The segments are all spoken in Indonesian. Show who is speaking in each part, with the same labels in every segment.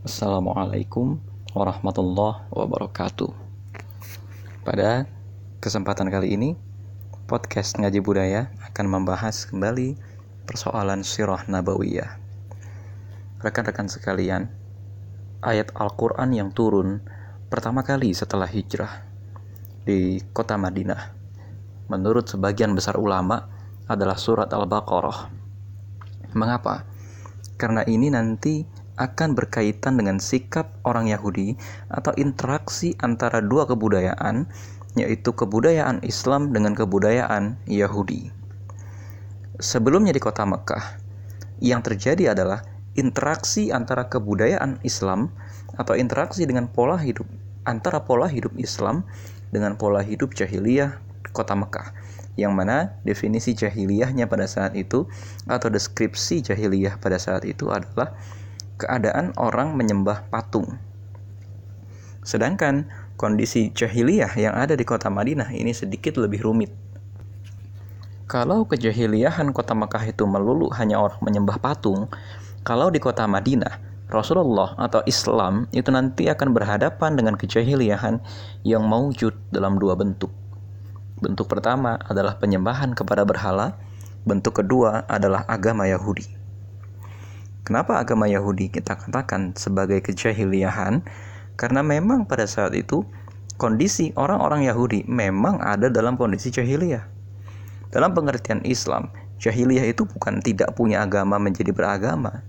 Speaker 1: Assalamualaikum warahmatullahi wabarakatuh. Pada kesempatan kali ini, podcast Ngaji Budaya akan membahas kembali persoalan sirah nabawiyah. Rekan-rekan sekalian, ayat Al-Quran yang turun pertama kali setelah hijrah di kota Madinah, menurut sebagian besar ulama, adalah surat Al-Baqarah. Mengapa? Karena ini nanti akan berkaitan dengan sikap orang Yahudi atau interaksi antara dua kebudayaan, yaitu kebudayaan Islam dengan kebudayaan Yahudi. Sebelumnya di kota Mekah, yang terjadi adalah interaksi antara kebudayaan Islam atau interaksi dengan pola hidup antara pola hidup Islam dengan pola hidup jahiliyah kota Mekah yang mana definisi jahiliyahnya pada saat itu atau deskripsi jahiliyah pada saat itu adalah keadaan orang menyembah patung. Sedangkan kondisi jahiliyah yang ada di kota Madinah ini sedikit lebih rumit. Kalau kejahiliyahan kota Mekah itu melulu hanya orang menyembah patung, kalau di kota Madinah Rasulullah atau Islam itu nanti akan berhadapan dengan kejahiliyahan yang mewujud dalam dua bentuk. Bentuk pertama adalah penyembahan kepada berhala, bentuk kedua adalah agama Yahudi. Kenapa agama Yahudi kita katakan sebagai kejahiliahan? Karena memang pada saat itu kondisi orang-orang Yahudi memang ada dalam kondisi jahiliyah. Dalam pengertian Islam, jahiliyah itu bukan tidak punya agama menjadi beragama,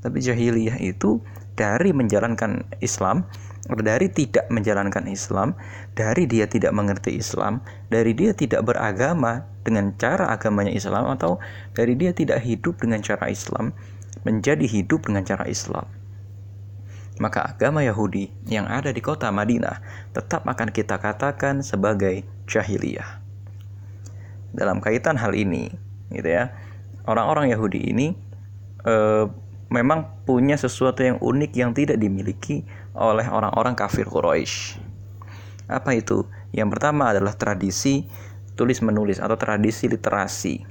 Speaker 1: tapi jahiliyah itu dari menjalankan Islam, dari tidak menjalankan Islam, dari dia tidak mengerti Islam, dari dia tidak beragama dengan cara agamanya Islam atau dari dia tidak hidup dengan cara Islam, menjadi hidup dengan cara Islam. Maka agama Yahudi yang ada di kota Madinah tetap akan kita katakan sebagai jahiliyah. Dalam kaitan hal ini, gitu ya, orang-orang Yahudi ini e, memang punya sesuatu yang unik yang tidak dimiliki oleh orang-orang kafir Quraisy. Apa itu? Yang pertama adalah tradisi tulis menulis atau tradisi literasi.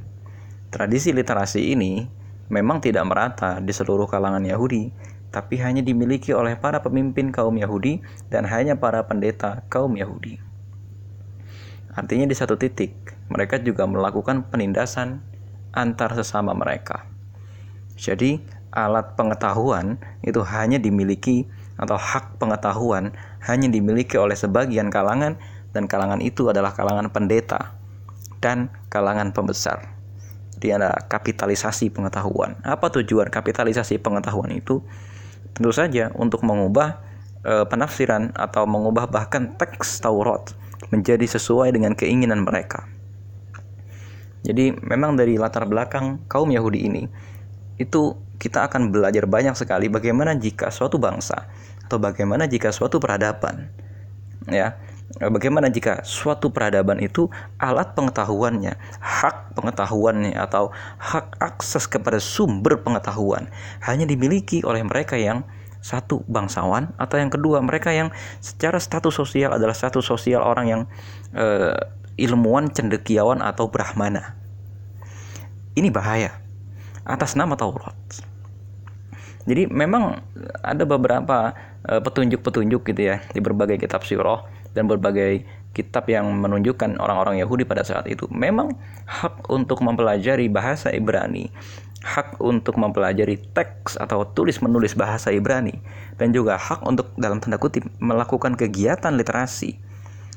Speaker 1: Tradisi literasi ini memang tidak merata di seluruh kalangan Yahudi, tapi hanya dimiliki oleh para pemimpin kaum Yahudi dan hanya para pendeta kaum Yahudi. Artinya di satu titik, mereka juga melakukan penindasan antar sesama mereka. Jadi, alat pengetahuan itu hanya dimiliki atau hak pengetahuan hanya dimiliki oleh sebagian kalangan dan kalangan itu adalah kalangan pendeta dan kalangan pembesar seperti ada kapitalisasi pengetahuan. Apa tujuan kapitalisasi pengetahuan itu? Tentu saja untuk mengubah e, penafsiran atau mengubah bahkan teks Taurat menjadi sesuai dengan keinginan mereka. Jadi memang dari latar belakang kaum Yahudi ini itu kita akan belajar banyak sekali bagaimana jika suatu bangsa atau bagaimana jika suatu peradaban ya bagaimana jika suatu peradaban itu alat pengetahuannya, hak pengetahuannya atau hak akses kepada sumber pengetahuan hanya dimiliki oleh mereka yang satu bangsawan atau yang kedua mereka yang secara status sosial adalah status sosial orang yang uh, ilmuwan cendekiawan atau brahmana. Ini bahaya atas nama Taurat. Jadi memang ada beberapa eh, petunjuk-petunjuk gitu ya di berbagai kitab sirah dan berbagai kitab yang menunjukkan orang-orang Yahudi pada saat itu memang hak untuk mempelajari bahasa Ibrani, hak untuk mempelajari teks atau tulis menulis bahasa Ibrani dan juga hak untuk dalam tanda kutip melakukan kegiatan literasi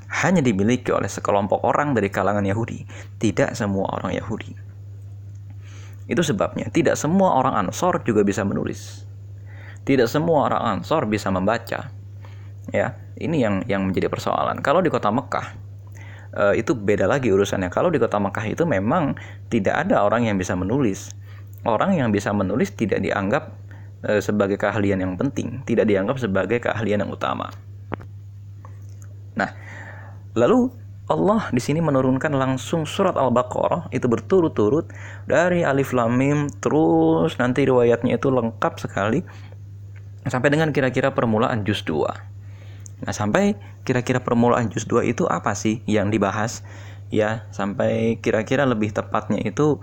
Speaker 1: hanya dimiliki oleh sekelompok orang dari kalangan Yahudi, tidak semua orang Yahudi. Itu sebabnya tidak semua orang Ansor juga bisa menulis. Tidak semua orang Ansor bisa membaca. Ya, ini yang yang menjadi persoalan. Kalau di kota Mekah uh, itu beda lagi urusannya. Kalau di kota Mekah itu memang tidak ada orang yang bisa menulis. Orang yang bisa menulis tidak dianggap uh, sebagai keahlian yang penting, tidak dianggap sebagai keahlian yang utama. Nah, lalu Allah di sini menurunkan langsung surat Al-Baqarah itu berturut-turut dari alif lam mim terus nanti riwayatnya itu lengkap sekali sampai dengan kira-kira permulaan juz 2. Nah, sampai kira-kira permulaan juz 2 itu apa sih yang dibahas? Ya, sampai kira-kira lebih tepatnya itu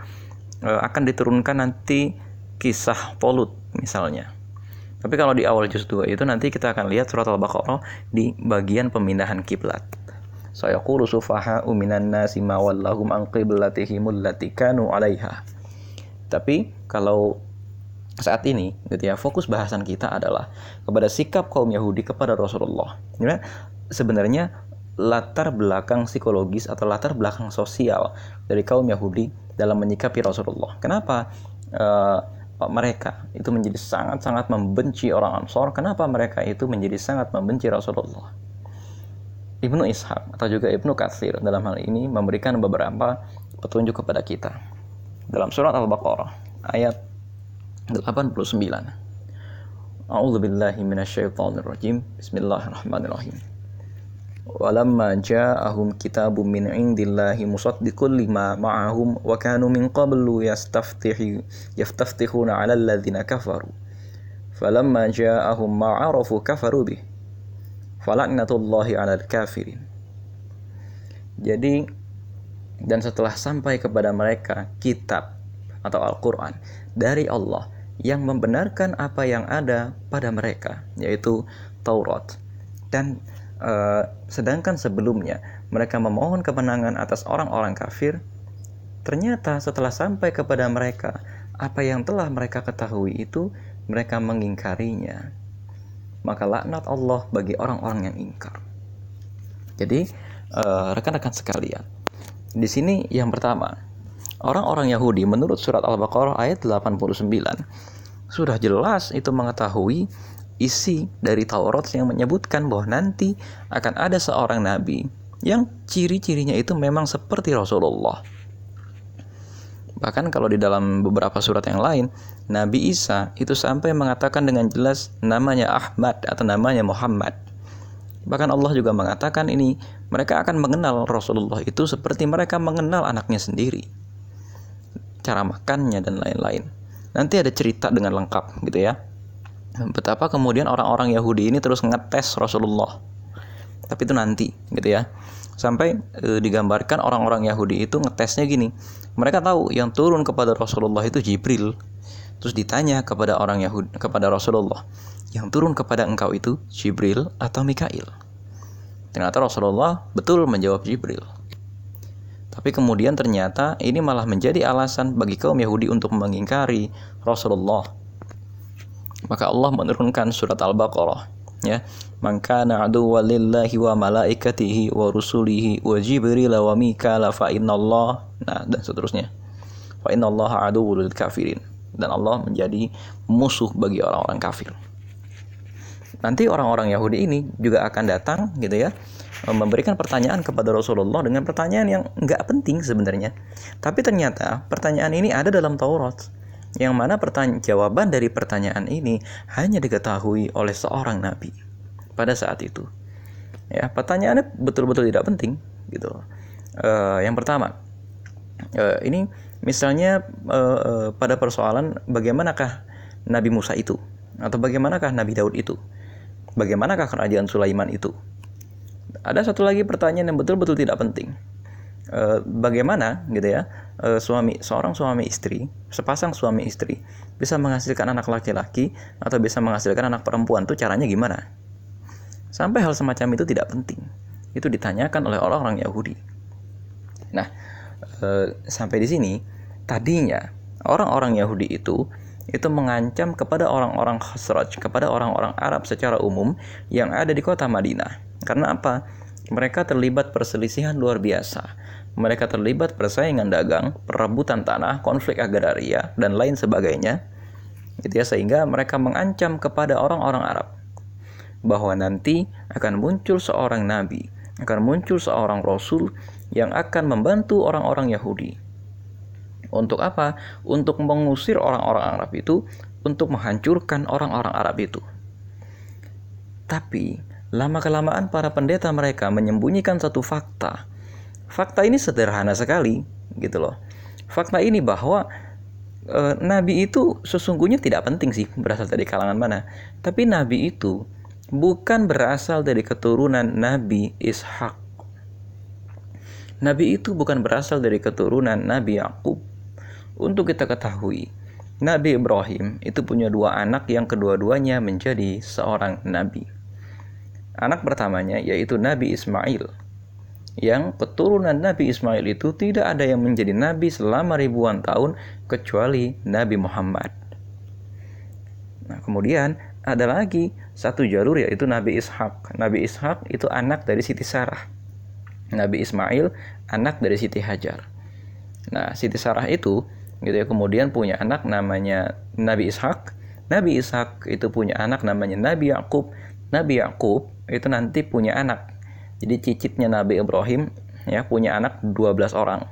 Speaker 1: e, akan diturunkan nanti kisah Polut misalnya. Tapi kalau di awal juz 2 itu nanti kita akan lihat surat Al-Baqarah di bagian pemindahan kiblat. Sayaqulu sufaha'u minan nasi ma wallahum an 'alaiha. Tapi kalau saat ini gitu ya fokus bahasan kita adalah kepada sikap kaum Yahudi kepada Rasulullah. Ya, sebenarnya latar belakang psikologis atau latar belakang sosial dari kaum Yahudi dalam menyikapi Rasulullah. Kenapa? Uh, mereka itu menjadi sangat-sangat membenci orang Ansor. Kenapa mereka itu menjadi sangat membenci Rasulullah? Ibnu Ishaq atau juga Ibnu Katsir dalam hal ini memberikan beberapa petunjuk kepada kita. Dalam surat Al-Baqarah ayat 89 A'udzu billahi minasyaitonir rajim. Bismillahirrahmanirrahim. Walamma ja'ahum kitabun min indillahi musaddiqul lima ma'ahum wa kanu min qablu yastaftihi yaftaftihuna 'alal ladzina kafaru. Falamma ja'ahum ma'arafu kafaru bih. Falaknatullahi 'alal kafirin jadi dan setelah sampai kepada mereka kitab atau Al-Qur'an dari Allah yang membenarkan apa yang ada pada mereka yaitu Taurat dan Uh, sedangkan sebelumnya mereka memohon kemenangan atas orang-orang kafir, ternyata setelah sampai kepada mereka apa yang telah mereka ketahui itu mereka mengingkarinya. Maka laknat Allah bagi orang-orang yang ingkar. Jadi uh, rekan-rekan sekalian, di sini yang pertama, orang-orang Yahudi menurut surat Al-Baqarah ayat 89 sudah jelas itu mengetahui isi dari Taurat yang menyebutkan bahwa nanti akan ada seorang nabi yang ciri-cirinya itu memang seperti Rasulullah. Bahkan kalau di dalam beberapa surat yang lain, Nabi Isa itu sampai mengatakan dengan jelas namanya Ahmad atau namanya Muhammad. Bahkan Allah juga mengatakan ini mereka akan mengenal Rasulullah itu seperti mereka mengenal anaknya sendiri. Cara makannya dan lain-lain. Nanti ada cerita dengan lengkap gitu ya. Betapa kemudian orang-orang Yahudi ini terus ngetes Rasulullah. Tapi itu nanti gitu ya. Sampai e, digambarkan orang-orang Yahudi itu ngetesnya gini. Mereka tahu yang turun kepada Rasulullah itu Jibril. Terus ditanya kepada orang Yahudi kepada Rasulullah yang turun kepada engkau itu Jibril atau Mikail? Ternyata Rasulullah betul menjawab Jibril tapi kemudian ternyata ini malah menjadi alasan bagi kaum Yahudi untuk mengingkari Rasulullah. Maka Allah menurunkan surat Al-Baqarah ya. Man kana aduwwan lillahi wa malaikatihi wa rusulihi wa jibril wa mikala fa Allah nah dan seterusnya. Fa innallaha aduwwul kafirin. Dan Allah menjadi musuh bagi orang-orang kafir. Nanti orang-orang Yahudi ini juga akan datang gitu ya memberikan pertanyaan kepada Rasulullah dengan pertanyaan yang nggak penting sebenarnya tapi ternyata pertanyaan ini ada dalam Taurat yang mana pertanyaan jawaban dari pertanyaan ini hanya diketahui oleh seorang nabi pada saat itu. Ya, pertanyaannya betul-betul tidak penting gitu. Uh, yang pertama, uh, ini misalnya uh, uh, pada persoalan bagaimanakah Nabi Musa itu atau bagaimanakah Nabi Daud itu? Bagaimanakah kerajaan Sulaiman itu? Ada satu lagi pertanyaan yang betul-betul tidak penting. Eh, bagaimana gitu ya uh, suami seorang suami istri sepasang suami istri bisa menghasilkan anak laki-laki atau bisa menghasilkan anak perempuan tuh caranya gimana? Sampai hal semacam itu tidak penting. Itu ditanyakan oleh orang-orang Yahudi. Nah uh, sampai di sini tadinya orang-orang Yahudi itu itu mengancam kepada orang-orang Khosraj, kepada orang-orang Arab secara umum yang ada di kota Madinah. Karena apa? Mereka terlibat perselisihan luar biasa mereka terlibat persaingan dagang, perebutan tanah, konflik agraria, dan lain sebagainya. Gitu ya, sehingga mereka mengancam kepada orang-orang Arab bahwa nanti akan muncul seorang nabi, akan muncul seorang rasul yang akan membantu orang-orang Yahudi. Untuk apa? Untuk mengusir orang-orang Arab itu, untuk menghancurkan orang-orang Arab itu. Tapi, lama-kelamaan para pendeta mereka menyembunyikan satu fakta. Fakta ini sederhana sekali gitu loh. Fakta ini bahwa e, nabi itu sesungguhnya tidak penting sih berasal dari kalangan mana. Tapi nabi itu bukan berasal dari keturunan nabi Ishak. Nabi itu bukan berasal dari keturunan nabi Yakub. Untuk kita ketahui Nabi Ibrahim itu punya dua anak yang kedua-duanya menjadi seorang nabi. Anak pertamanya yaitu Nabi Ismail. Yang keturunan Nabi Ismail itu tidak ada yang menjadi nabi selama ribuan tahun kecuali Nabi Muhammad. Nah, kemudian ada lagi satu jalur yaitu Nabi Ishak. Nabi Ishak itu anak dari Siti Sarah. Nabi Ismail anak dari Siti Hajar. Nah, Siti Sarah itu gitu ya kemudian punya anak namanya Nabi Ishak Nabi Ishak itu punya anak namanya Nabi Yakub Nabi Yakub itu nanti punya anak. Jadi cicitnya Nabi Ibrahim ya punya anak 12 orang.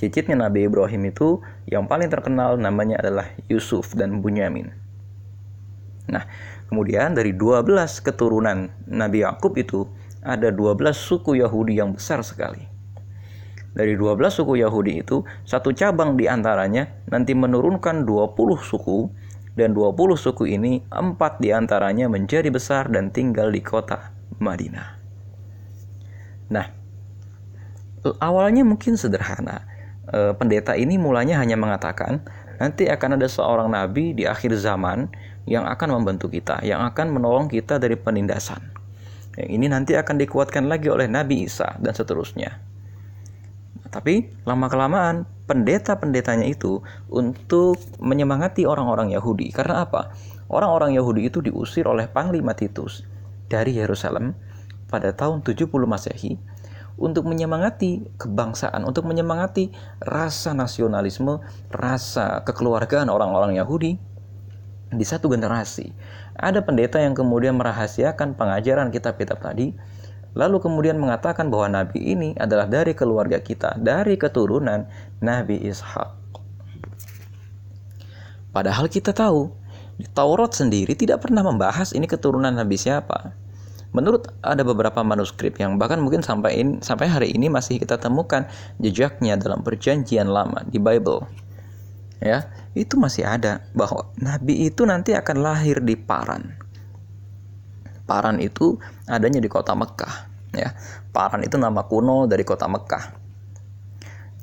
Speaker 1: Cicitnya Nabi Ibrahim itu yang paling terkenal namanya adalah Yusuf dan Bunyamin. Nah kemudian dari 12 keturunan Nabi Yakub itu ada 12 suku Yahudi yang besar sekali. Dari 12 suku Yahudi itu, satu cabang di antaranya nanti menurunkan 20 suku, dan 20 suku ini, empat di antaranya menjadi besar dan tinggal di kota Madinah. Nah, awalnya mungkin sederhana. E, pendeta ini mulanya hanya mengatakan, nanti akan ada seorang nabi di akhir zaman yang akan membantu kita, yang akan menolong kita dari penindasan. Yang ini nanti akan dikuatkan lagi oleh Nabi Isa dan seterusnya. Tapi lama-kelamaan pendeta-pendetanya itu untuk menyemangati orang-orang Yahudi. Karena apa? Orang-orang Yahudi itu diusir oleh Panglima Titus dari Yerusalem pada tahun 70 Masehi untuk menyemangati kebangsaan, untuk menyemangati rasa nasionalisme, rasa kekeluargaan orang-orang Yahudi di satu generasi. Ada pendeta yang kemudian merahasiakan pengajaran kitab-kitab tadi lalu kemudian mengatakan bahwa nabi ini adalah dari keluarga kita, dari keturunan Nabi Ishak. Padahal kita tahu, di Taurat sendiri tidak pernah membahas ini keturunan Nabi siapa. Menurut ada beberapa manuskrip yang bahkan mungkin sampai in, sampai hari ini masih kita temukan jejaknya dalam perjanjian lama di Bible. Ya, itu masih ada bahwa nabi itu nanti akan lahir di Paran. Paran itu adanya di kota Mekah ya. Paran itu nama kuno dari kota Mekah.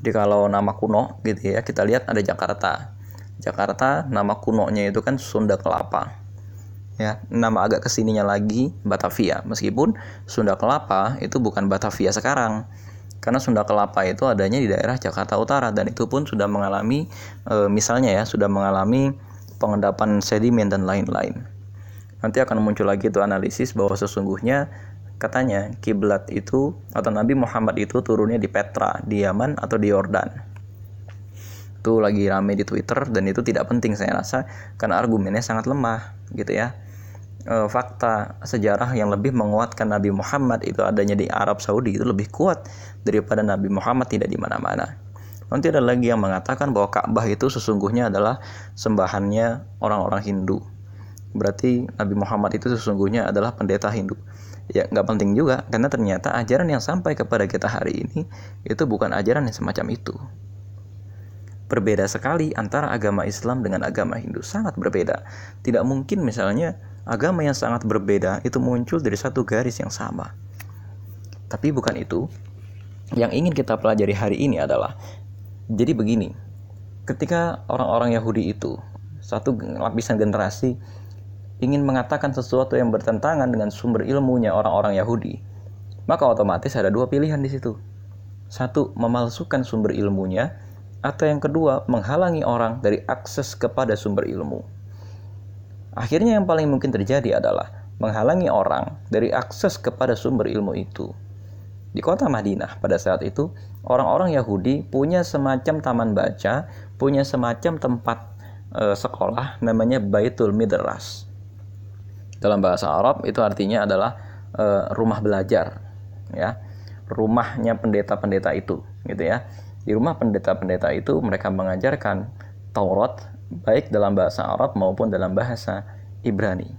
Speaker 1: Jadi kalau nama kuno gitu ya kita lihat ada Jakarta. Jakarta nama kunonya itu kan Sunda Kelapa ya. Nama agak ke sininya lagi Batavia meskipun Sunda Kelapa itu bukan Batavia sekarang karena Sunda Kelapa itu adanya di daerah Jakarta Utara dan itu pun sudah mengalami e, misalnya ya sudah mengalami pengendapan sedimen dan lain-lain nanti akan muncul lagi itu analisis bahwa sesungguhnya katanya kiblat itu atau Nabi Muhammad itu turunnya di Petra, di Yaman atau di Yordan. Itu lagi rame di Twitter dan itu tidak penting saya rasa karena argumennya sangat lemah gitu ya. E, fakta sejarah yang lebih menguatkan Nabi Muhammad itu adanya di Arab Saudi itu lebih kuat daripada Nabi Muhammad tidak di mana-mana. Nanti ada lagi yang mengatakan bahwa Ka'bah itu sesungguhnya adalah sembahannya orang-orang Hindu berarti Nabi Muhammad itu sesungguhnya adalah pendeta Hindu. Ya nggak penting juga karena ternyata ajaran yang sampai kepada kita hari ini itu bukan ajaran yang semacam itu. Berbeda sekali antara agama Islam dengan agama Hindu. Sangat berbeda. Tidak mungkin misalnya agama yang sangat berbeda itu muncul dari satu garis yang sama. Tapi bukan itu. Yang ingin kita pelajari hari ini adalah jadi begini. Ketika orang-orang Yahudi itu satu lapisan generasi ingin mengatakan sesuatu yang bertentangan dengan sumber ilmunya orang-orang Yahudi, maka otomatis ada dua pilihan di situ. Satu, memalsukan sumber ilmunya, atau yang kedua, menghalangi orang dari akses kepada sumber ilmu. Akhirnya yang paling mungkin terjadi adalah menghalangi orang dari akses kepada sumber ilmu itu. Di kota Madinah pada saat itu, orang-orang Yahudi punya semacam taman baca, punya semacam tempat e, sekolah namanya Baitul Midras dalam bahasa Arab itu artinya adalah e, rumah belajar ya. Rumahnya pendeta-pendeta itu gitu ya. Di rumah pendeta-pendeta itu mereka mengajarkan Taurat baik dalam bahasa Arab maupun dalam bahasa Ibrani.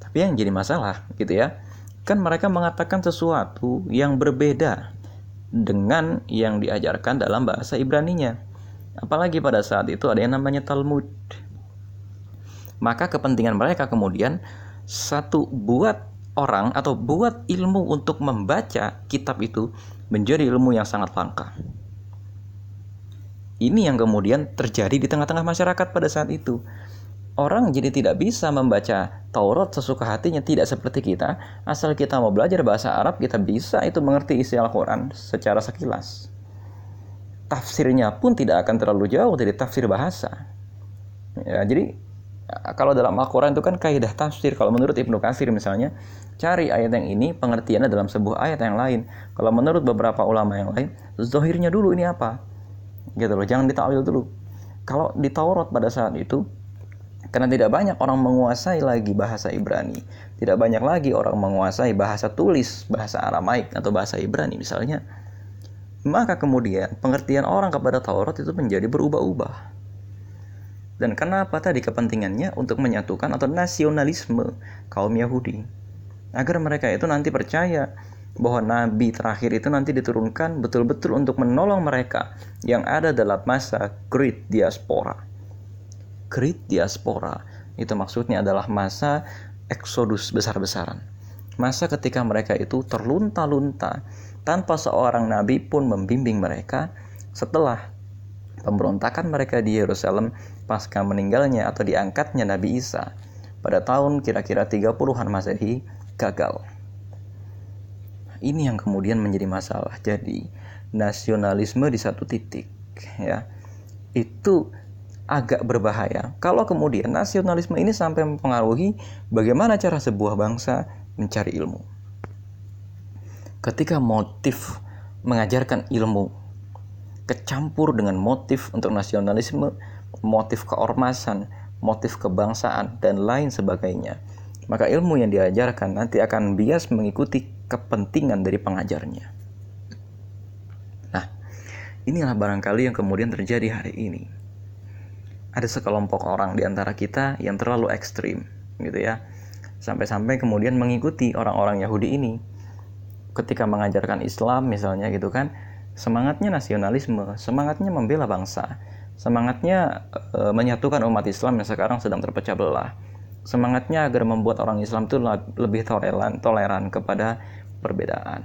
Speaker 1: Tapi yang jadi masalah gitu ya kan mereka mengatakan sesuatu yang berbeda dengan yang diajarkan dalam bahasa Ibraninya. Apalagi pada saat itu ada yang namanya Talmud maka kepentingan mereka kemudian satu buat orang atau buat ilmu untuk membaca kitab itu menjadi ilmu yang sangat langka. Ini yang kemudian terjadi di tengah-tengah masyarakat pada saat itu. Orang jadi tidak bisa membaca Taurat sesuka hatinya tidak seperti kita. Asal kita mau belajar bahasa Arab, kita bisa itu mengerti isi Al-Quran secara sekilas. Tafsirnya pun tidak akan terlalu jauh dari tafsir bahasa. Ya, jadi kalau dalam Al-Quran itu kan kaidah tafsir. Kalau menurut Ibnu Katsir misalnya, cari ayat yang ini pengertiannya dalam sebuah ayat yang lain. Kalau menurut beberapa ulama yang lain, zohirnya dulu ini apa? Gitu loh, jangan ditakwil dulu. Kalau di Taurat pada saat itu, karena tidak banyak orang menguasai lagi bahasa Ibrani. Tidak banyak lagi orang menguasai bahasa tulis, bahasa Aramaik atau bahasa Ibrani misalnya. Maka kemudian pengertian orang kepada Taurat itu menjadi berubah-ubah. Dan kenapa tadi kepentingannya untuk menyatukan atau nasionalisme kaum Yahudi. Agar mereka itu nanti percaya bahwa nabi terakhir itu nanti diturunkan betul-betul untuk menolong mereka yang ada dalam masa Great Diaspora Great Diaspora. Itu maksudnya adalah masa eksodus besar-besaran. Masa ketika mereka itu terlunta-lunta tanpa seorang nabi pun membimbing mereka setelah pemberontakan mereka di Yerusalem pasca meninggalnya atau diangkatnya Nabi Isa pada tahun kira-kira 30-an Masehi gagal. Ini yang kemudian menjadi masalah. Jadi, nasionalisme di satu titik ya itu agak berbahaya kalau kemudian nasionalisme ini sampai mempengaruhi bagaimana cara sebuah bangsa mencari ilmu. Ketika motif mengajarkan ilmu kecampur dengan motif untuk nasionalisme, motif keormasan, motif kebangsaan, dan lain sebagainya, maka ilmu yang diajarkan nanti akan bias mengikuti kepentingan dari pengajarnya. Nah, inilah barangkali yang kemudian terjadi hari ini. Ada sekelompok orang di antara kita yang terlalu ekstrim gitu ya. Sampai-sampai kemudian mengikuti orang-orang Yahudi ini. Ketika mengajarkan Islam misalnya gitu kan semangatnya nasionalisme semangatnya membela bangsa semangatnya e, menyatukan umat Islam yang sekarang sedang terpecah belah semangatnya agar membuat orang Islam itu lebih toleran toleran kepada perbedaan.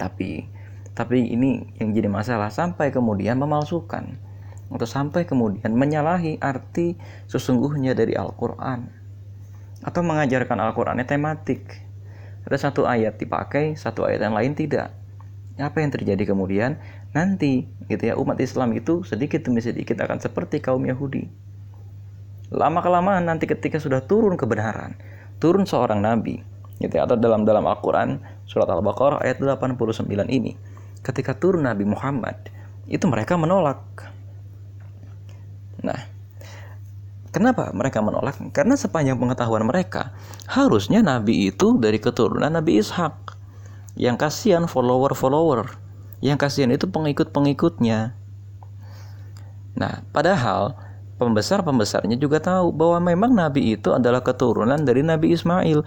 Speaker 1: Tapi tapi ini yang jadi masalah sampai kemudian memalsukan atau sampai kemudian menyalahi arti sesungguhnya dari Al-Quran atau mengajarkan Al-Qurannya tematik. Ada satu ayat dipakai satu ayat yang lain tidak apa yang terjadi kemudian nanti gitu ya umat Islam itu sedikit demi sedikit akan seperti kaum Yahudi lama kelamaan nanti ketika sudah turun kebenaran turun seorang nabi gitu ya, atau dalam dalam Al-Quran surat Al-Baqarah ayat 89 ini ketika turun Nabi Muhammad itu mereka menolak Nah, kenapa mereka menolak? Karena sepanjang pengetahuan mereka, harusnya Nabi itu dari keturunan Nabi Ishak. Yang kasihan follower-follower. Yang kasihan itu pengikut-pengikutnya. Nah, padahal pembesar-pembesarnya juga tahu bahwa memang Nabi itu adalah keturunan dari Nabi Ismail.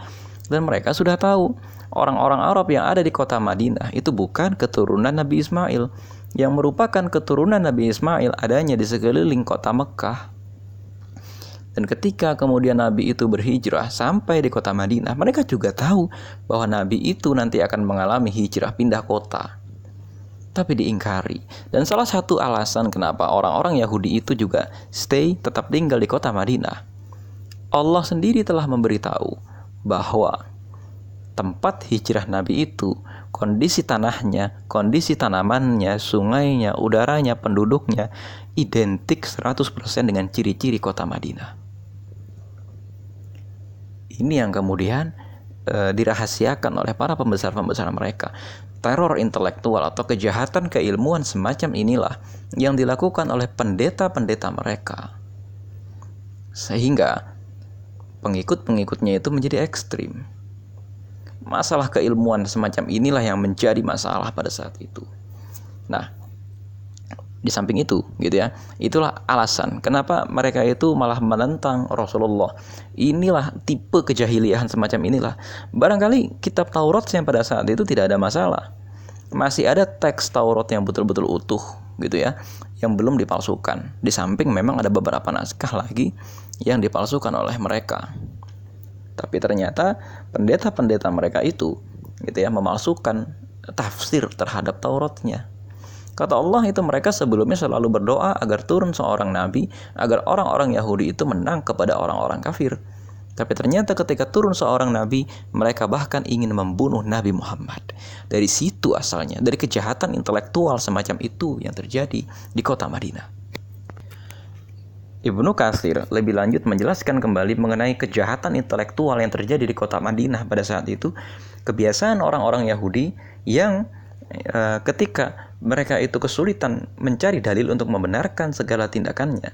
Speaker 1: Dan mereka sudah tahu orang-orang Arab yang ada di kota Madinah itu bukan keturunan Nabi Ismail yang merupakan keturunan Nabi Ismail adanya di sekeliling kota Mekah. Dan ketika kemudian Nabi itu berhijrah sampai di kota Madinah, mereka juga tahu bahwa Nabi itu nanti akan mengalami hijrah pindah kota. Tapi diingkari. Dan salah satu alasan kenapa orang-orang Yahudi itu juga stay tetap tinggal di kota Madinah. Allah sendiri telah memberitahu bahwa tempat hijrah Nabi itu kondisi tanahnya, kondisi tanamannya, sungainya, udaranya, penduduknya identik 100% dengan ciri-ciri kota Madinah. Ini yang kemudian e, dirahasiakan oleh para pembesar-pembesar mereka. Teror intelektual atau kejahatan keilmuan semacam inilah yang dilakukan oleh pendeta-pendeta mereka. Sehingga pengikut-pengikutnya itu menjadi ekstrim masalah keilmuan semacam inilah yang menjadi masalah pada saat itu. Nah, di samping itu, gitu ya, itulah alasan kenapa mereka itu malah menentang Rasulullah. Inilah tipe kejahiliahan semacam inilah. Barangkali kitab Taurat yang pada saat itu tidak ada masalah. Masih ada teks Taurat yang betul-betul utuh, gitu ya, yang belum dipalsukan. Di samping memang ada beberapa naskah lagi yang dipalsukan oleh mereka. Tapi ternyata pendeta-pendeta mereka itu gitu ya memalsukan tafsir terhadap Tauratnya. Kata Allah itu mereka sebelumnya selalu berdoa agar turun seorang nabi, agar orang-orang Yahudi itu menang kepada orang-orang kafir. Tapi ternyata ketika turun seorang nabi, mereka bahkan ingin membunuh Nabi Muhammad. Dari situ asalnya, dari kejahatan intelektual semacam itu yang terjadi di kota Madinah. Ibnu Katsir lebih lanjut menjelaskan kembali mengenai kejahatan intelektual yang terjadi di kota Madinah pada saat itu. Kebiasaan orang-orang Yahudi yang e, ketika mereka itu kesulitan mencari dalil untuk membenarkan segala tindakannya,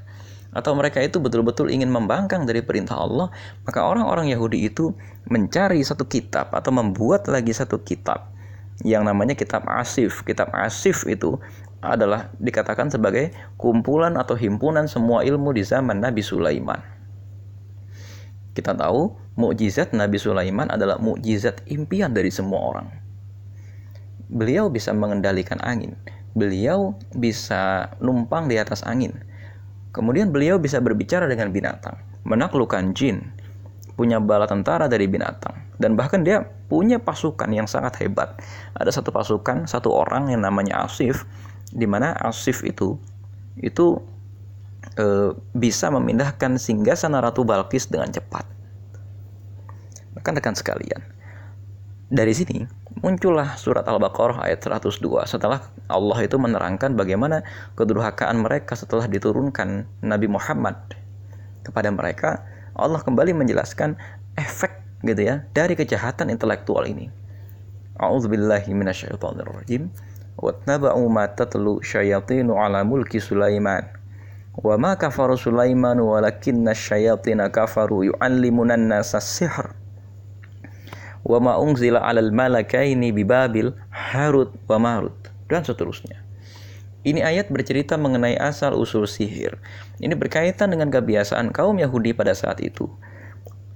Speaker 1: atau mereka itu betul-betul ingin membangkang dari perintah Allah, maka orang-orang Yahudi itu mencari satu kitab atau membuat lagi satu kitab yang namanya kitab Asif. Kitab Asif itu adalah dikatakan sebagai kumpulan atau himpunan semua ilmu di zaman Nabi Sulaiman. Kita tahu mukjizat Nabi Sulaiman adalah mukjizat impian dari semua orang. Beliau bisa mengendalikan angin. Beliau bisa numpang di atas angin Kemudian beliau bisa berbicara dengan binatang, menaklukkan jin, punya bala tentara dari binatang, dan bahkan dia punya pasukan yang sangat hebat. Ada satu pasukan, satu orang yang namanya Asif, di mana Asif itu itu e, bisa memindahkan singgasana Ratu Balkis dengan cepat. Rekan-rekan sekalian, dari sini muncullah surat Al-Baqarah ayat 102 setelah Allah itu menerangkan bagaimana kedurhakaan mereka setelah diturunkan Nabi Muhammad kepada mereka Allah kembali menjelaskan efek gitu ya dari kejahatan intelektual ini. A'udzubillahi minasyaitonirrajim. Wattaba'u ma tatlu syayatinu ala mulki Sulaiman. Wa ma kafaru Sulaiman walakinna syayatina kafaru yu'allimuna an-nasa sihr wa ma unzila 'alal malakaini bi Babil Harut wa Marut dan seterusnya. Ini ayat bercerita mengenai asal usul sihir. Ini berkaitan dengan kebiasaan kaum Yahudi pada saat itu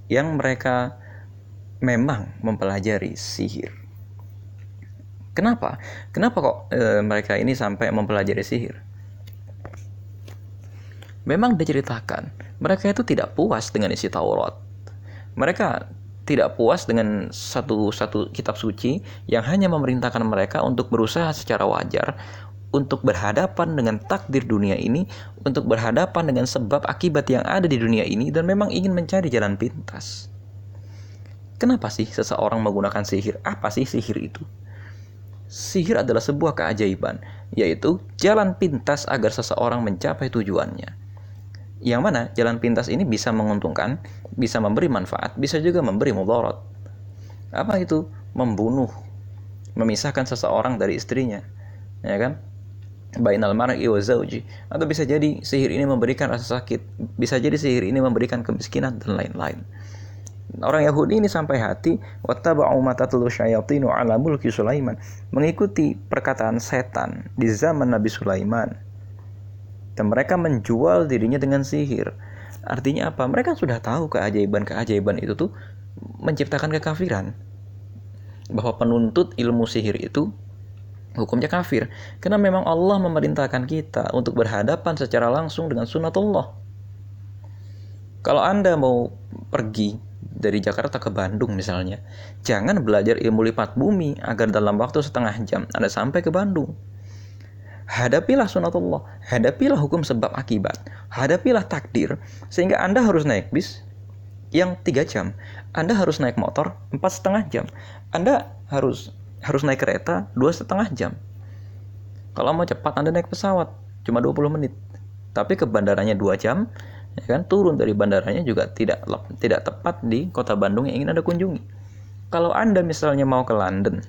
Speaker 1: yang mereka memang mempelajari sihir. Kenapa? Kenapa kok e, mereka ini sampai mempelajari sihir? Memang diceritakan, mereka itu tidak puas dengan isi Taurat. Mereka tidak puas dengan satu satu kitab suci yang hanya memerintahkan mereka untuk berusaha secara wajar untuk berhadapan dengan takdir dunia ini, untuk berhadapan dengan sebab akibat yang ada di dunia ini dan memang ingin mencari jalan pintas. Kenapa sih seseorang menggunakan sihir? Apa sih sihir itu? Sihir adalah sebuah keajaiban, yaitu jalan pintas agar seseorang mencapai tujuannya yang mana jalan pintas ini bisa menguntungkan, bisa memberi manfaat, bisa juga memberi mudarat. Apa itu? Membunuh, memisahkan seseorang dari istrinya, ya kan? Bainal mar'i wa zauji. Atau bisa jadi sihir ini memberikan rasa sakit, bisa jadi sihir ini memberikan kemiskinan dan lain-lain. Orang Yahudi ini sampai hati wattaba'u matatlu syayatinu ala mulki Sulaiman, mengikuti perkataan setan di zaman Nabi Sulaiman dan mereka menjual dirinya dengan sihir. Artinya apa? Mereka sudah tahu keajaiban-keajaiban itu tuh menciptakan kekafiran. Bahwa penuntut ilmu sihir itu hukumnya kafir. Karena memang Allah memerintahkan kita untuk berhadapan secara langsung dengan sunatullah. Kalau Anda mau pergi dari Jakarta ke Bandung misalnya, jangan belajar ilmu lipat bumi agar dalam waktu setengah jam Anda sampai ke Bandung hadapilah sunatullah, hadapilah hukum sebab akibat, hadapilah takdir, sehingga Anda harus naik bis yang tiga jam, Anda harus naik motor empat setengah jam, Anda harus harus naik kereta dua setengah jam. Kalau mau cepat Anda naik pesawat cuma 20 menit, tapi ke bandaranya dua jam, ya kan turun dari bandaranya juga tidak tidak tepat di kota Bandung yang ingin Anda kunjungi. Kalau Anda misalnya mau ke London,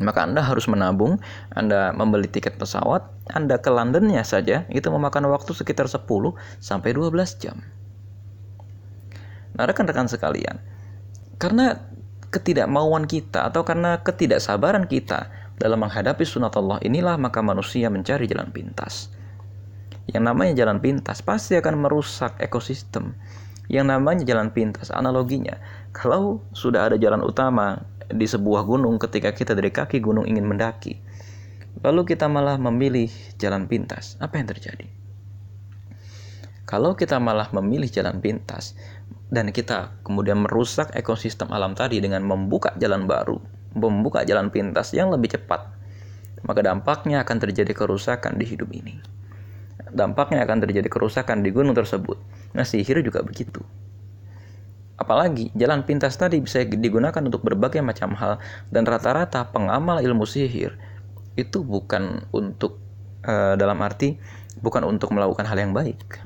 Speaker 1: maka Anda harus menabung, Anda membeli tiket pesawat, Anda ke Londonnya saja itu memakan waktu sekitar 10 sampai 12 jam. Nah, rekan-rekan sekalian, karena ketidakmauan kita atau karena ketidaksabaran kita dalam menghadapi sunat Allah inilah maka manusia mencari jalan pintas. Yang namanya jalan pintas pasti akan merusak ekosistem. Yang namanya jalan pintas analoginya, kalau sudah ada jalan utama di sebuah gunung ketika kita dari kaki gunung ingin mendaki. Lalu kita malah memilih jalan pintas. Apa yang terjadi? Kalau kita malah memilih jalan pintas dan kita kemudian merusak ekosistem alam tadi dengan membuka jalan baru, membuka jalan pintas yang lebih cepat, maka dampaknya akan terjadi kerusakan di hidup ini. Dampaknya akan terjadi kerusakan di gunung tersebut. Nah, sihir juga begitu. Apalagi jalan pintas tadi bisa digunakan untuk berbagai macam hal dan rata-rata pengamal ilmu sihir itu bukan untuk uh, dalam arti bukan untuk melakukan hal yang baik.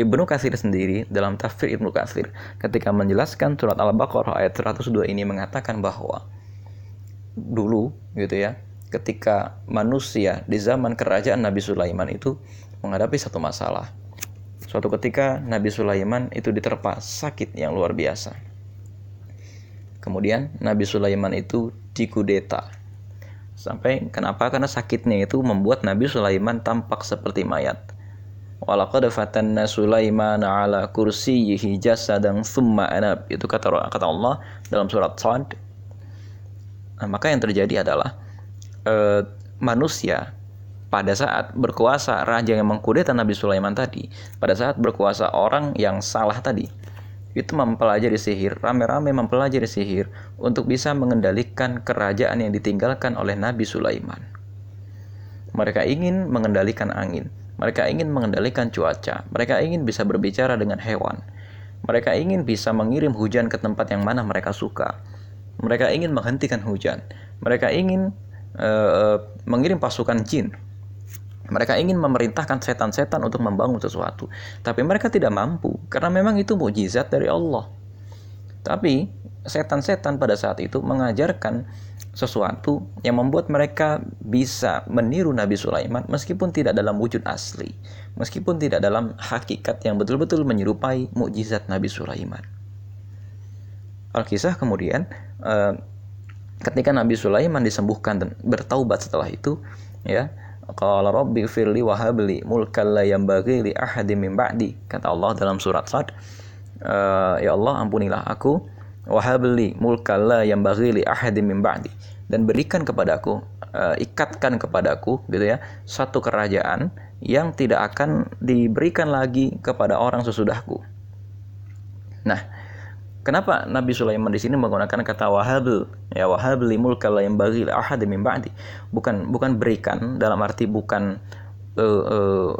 Speaker 1: Ibnu Katsir sendiri dalam tafsir Ibnu Katsir ketika menjelaskan surat Al-Baqarah ayat 102 ini mengatakan bahwa dulu gitu ya ketika manusia di zaman kerajaan Nabi Sulaiman itu menghadapi satu masalah Suatu ketika Nabi Sulaiman itu diterpa sakit yang luar biasa. Kemudian Nabi Sulaiman itu dikudeta. Sampai kenapa? Karena sakitnya itu membuat Nabi Sulaiman tampak seperti mayat. Walaqad fatanna Sulaiman ala kursiyyihi jasadan thumma anab. Itu kata kata Allah dalam surat Sad. Nah, maka yang terjadi adalah uh, manusia pada saat berkuasa raja yang mengkudeta Nabi Sulaiman tadi, pada saat berkuasa orang yang salah tadi, itu mempelajari sihir, rame-rame mempelajari sihir untuk bisa mengendalikan kerajaan yang ditinggalkan oleh Nabi Sulaiman. Mereka ingin mengendalikan angin, mereka ingin mengendalikan cuaca, mereka ingin bisa berbicara dengan hewan, mereka ingin bisa mengirim hujan ke tempat yang mana mereka suka, mereka ingin menghentikan hujan, mereka ingin uh, mengirim pasukan jin mereka ingin memerintahkan setan-setan untuk membangun sesuatu, tapi mereka tidak mampu karena memang itu mujizat dari Allah. Tapi setan-setan pada saat itu mengajarkan sesuatu yang membuat mereka bisa meniru Nabi Sulaiman meskipun tidak dalam wujud asli, meskipun tidak dalam hakikat yang betul-betul menyerupai mukjizat Nabi Sulaiman. Alkisah kemudian eh, ketika Nabi Sulaiman disembuhkan dan bertaubat setelah itu, ya Qala rabbi firli wa habli mulkan la yanbaghi li ahadin min ba'di. Kata Allah dalam surat Sad, uh, ya Allah ampunilah aku wa habli mulkan la yanbaghi li ahadin min ba'di dan berikan kepadaku uh, ikatkan kepadaku gitu ya satu kerajaan yang tidak akan diberikan lagi kepada orang sesudahku. Nah, Kenapa Nabi Sulaiman di sini menggunakan kata wahabl ya wahabl mulka la bagi ahad min ba'di. Bukan bukan berikan dalam arti bukan uh, uh,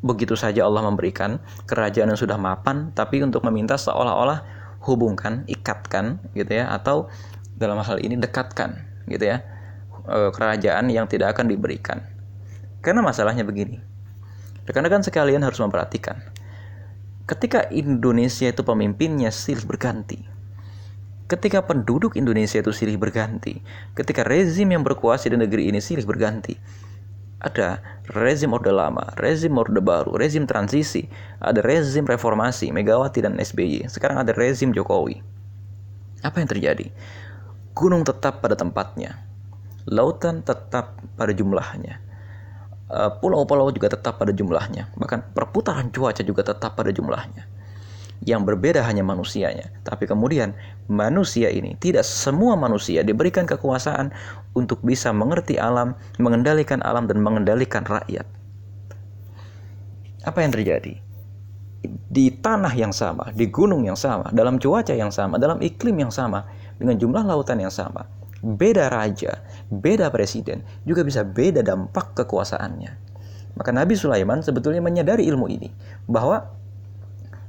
Speaker 1: begitu saja Allah memberikan kerajaan yang sudah mapan tapi untuk meminta seolah-olah hubungkan ikatkan gitu ya atau dalam hal ini dekatkan gitu ya uh, kerajaan yang tidak akan diberikan. Karena masalahnya begini rekan-rekan sekalian harus memperhatikan Ketika Indonesia itu pemimpinnya silih berganti. Ketika penduduk Indonesia itu silih berganti. Ketika rezim yang berkuasa di negeri ini silih berganti. Ada rezim Orde Lama, rezim Orde Baru, rezim transisi, ada rezim reformasi, Megawati dan SBY. Sekarang ada rezim Jokowi. Apa yang terjadi? Gunung tetap pada tempatnya. Lautan tetap pada jumlahnya pulau-pulau juga tetap pada jumlahnya, bahkan perputaran cuaca juga tetap pada jumlahnya. Yang berbeda hanya manusianya, tapi kemudian manusia ini tidak semua manusia diberikan kekuasaan untuk bisa mengerti alam, mengendalikan alam dan mengendalikan rakyat. Apa yang terjadi? Di tanah yang sama, di gunung yang sama, dalam cuaca yang sama, dalam iklim yang sama, dengan jumlah lautan yang sama, beda raja, beda presiden, juga bisa beda dampak kekuasaannya. Maka Nabi Sulaiman sebetulnya menyadari ilmu ini bahwa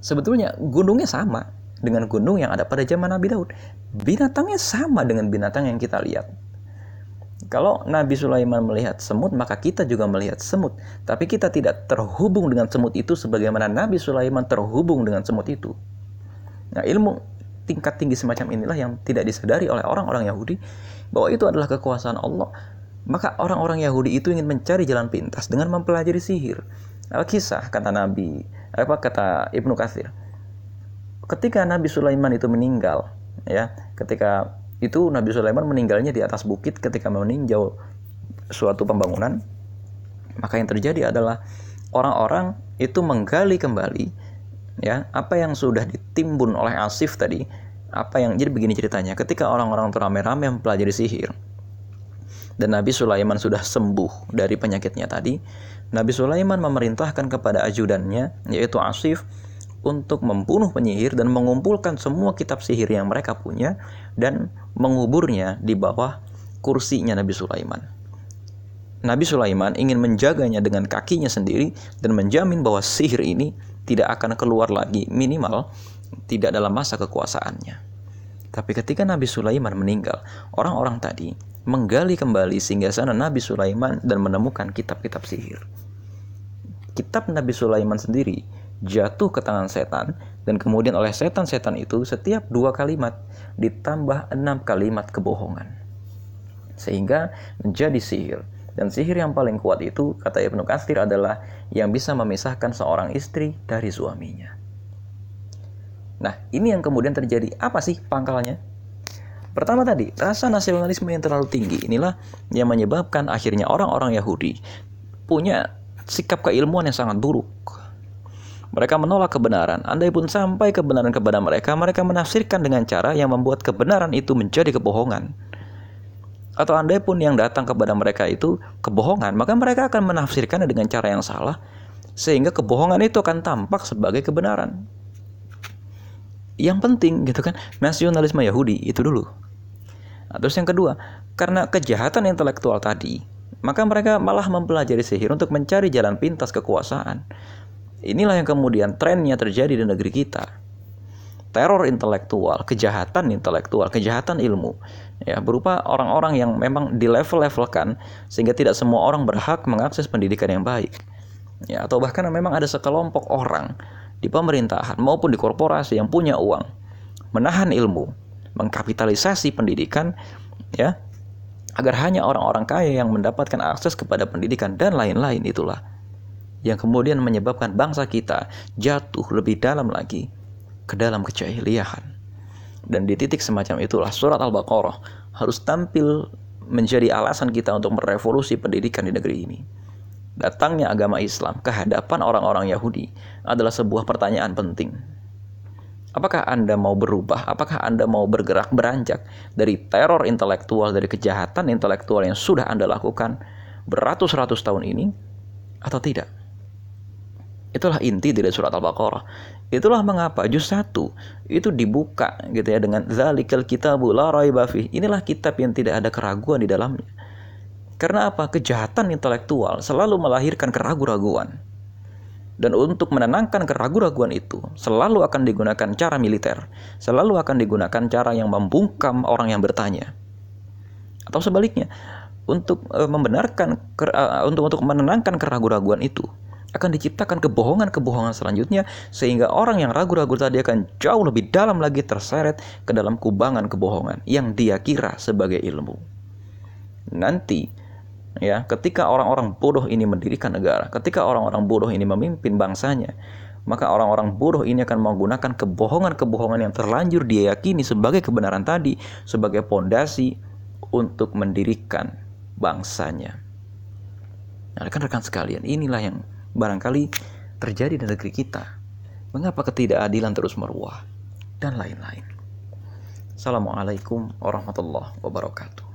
Speaker 1: sebetulnya gunungnya sama dengan gunung yang ada pada zaman Nabi Daud. Binatangnya sama dengan binatang yang kita lihat. Kalau Nabi Sulaiman melihat semut, maka kita juga melihat semut. Tapi kita tidak terhubung dengan semut itu sebagaimana Nabi Sulaiman terhubung dengan semut itu. Nah, ilmu tingkat tinggi semacam inilah yang tidak disadari oleh orang-orang Yahudi bahwa itu adalah kekuasaan Allah. Maka orang-orang Yahudi itu ingin mencari jalan pintas dengan mempelajari sihir. Al-Kisah kata Nabi, apa kata Ibnu Katsir. Ketika Nabi Sulaiman itu meninggal, ya, ketika itu Nabi Sulaiman meninggalnya di atas bukit ketika meninjau suatu pembangunan, maka yang terjadi adalah orang-orang itu menggali kembali ya apa yang sudah ditimbun oleh Asif tadi apa yang jadi begini ceritanya ketika orang-orang rame-rame mempelajari sihir dan Nabi Sulaiman sudah sembuh dari penyakitnya tadi Nabi Sulaiman memerintahkan kepada ajudannya yaitu Asif untuk membunuh penyihir dan mengumpulkan semua kitab sihir yang mereka punya dan menguburnya di bawah kursinya Nabi Sulaiman. Nabi Sulaiman ingin menjaganya dengan kakinya sendiri dan menjamin bahwa sihir ini tidak akan keluar lagi minimal tidak dalam masa kekuasaannya. Tapi ketika Nabi Sulaiman meninggal, orang-orang tadi menggali kembali sehingga sana Nabi Sulaiman dan menemukan kitab-kitab sihir. Kitab Nabi Sulaiman sendiri jatuh ke tangan setan dan kemudian oleh setan-setan itu setiap dua kalimat ditambah enam kalimat kebohongan sehingga menjadi sihir. Dan sihir yang paling kuat itu, kata Ibnu Katsir adalah yang bisa memisahkan seorang istri dari suaminya. Nah, ini yang kemudian terjadi. Apa sih pangkalnya? Pertama tadi, rasa nasionalisme yang terlalu tinggi inilah yang menyebabkan akhirnya orang-orang Yahudi punya sikap keilmuan yang sangat buruk. Mereka menolak kebenaran. Andai pun sampai kebenaran kepada mereka, mereka menafsirkan dengan cara yang membuat kebenaran itu menjadi kebohongan atau andai pun yang datang kepada mereka itu kebohongan, maka mereka akan menafsirkannya dengan cara yang salah, sehingga kebohongan itu akan tampak sebagai kebenaran. Yang penting gitu kan, nasionalisme Yahudi itu dulu. Nah, terus yang kedua, karena kejahatan intelektual tadi, maka mereka malah mempelajari sihir untuk mencari jalan pintas kekuasaan. Inilah yang kemudian trennya terjadi di negeri kita teror intelektual, kejahatan intelektual, kejahatan ilmu ya berupa orang-orang yang memang di level-levelkan sehingga tidak semua orang berhak mengakses pendidikan yang baik. Ya atau bahkan memang ada sekelompok orang di pemerintahan maupun di korporasi yang punya uang menahan ilmu, mengkapitalisasi pendidikan ya agar hanya orang-orang kaya yang mendapatkan akses kepada pendidikan dan lain-lain itulah yang kemudian menyebabkan bangsa kita jatuh lebih dalam lagi ke dalam kejahiliahan. Dan di titik semacam itulah surat Al-Baqarah harus tampil menjadi alasan kita untuk merevolusi pendidikan di negeri ini. Datangnya agama Islam ke hadapan orang-orang Yahudi adalah sebuah pertanyaan penting. Apakah Anda mau berubah? Apakah Anda mau bergerak beranjak dari teror intelektual, dari kejahatan intelektual yang sudah Anda lakukan beratus-ratus tahun ini atau tidak? Itulah inti dari surat Al-Baqarah. Itulah mengapa juz 1 itu dibuka gitu ya dengan zalikal kitabu la raiba Inilah kitab yang tidak ada keraguan di dalamnya. Karena apa? Kejahatan intelektual selalu melahirkan keraguan-raguan. Dan untuk menenangkan keraguan-raguan itu selalu akan digunakan cara militer, selalu akan digunakan cara yang membungkam orang yang bertanya. Atau sebaliknya, untuk uh, membenarkan uh, untuk untuk menenangkan keraguan-raguan itu, akan diciptakan kebohongan-kebohongan selanjutnya sehingga orang yang ragu-ragu tadi akan jauh lebih dalam lagi terseret ke dalam kubangan kebohongan yang dia kira sebagai ilmu. Nanti ya, ketika orang-orang bodoh ini mendirikan negara, ketika orang-orang bodoh ini memimpin bangsanya, maka orang-orang bodoh ini akan menggunakan kebohongan-kebohongan yang terlanjur dia yakini sebagai kebenaran tadi sebagai pondasi untuk mendirikan bangsanya. Nah, rekan-rekan sekalian, inilah yang barangkali terjadi di negeri kita. Mengapa ketidakadilan terus meruah? Dan lain-lain. Assalamualaikum warahmatullahi wabarakatuh.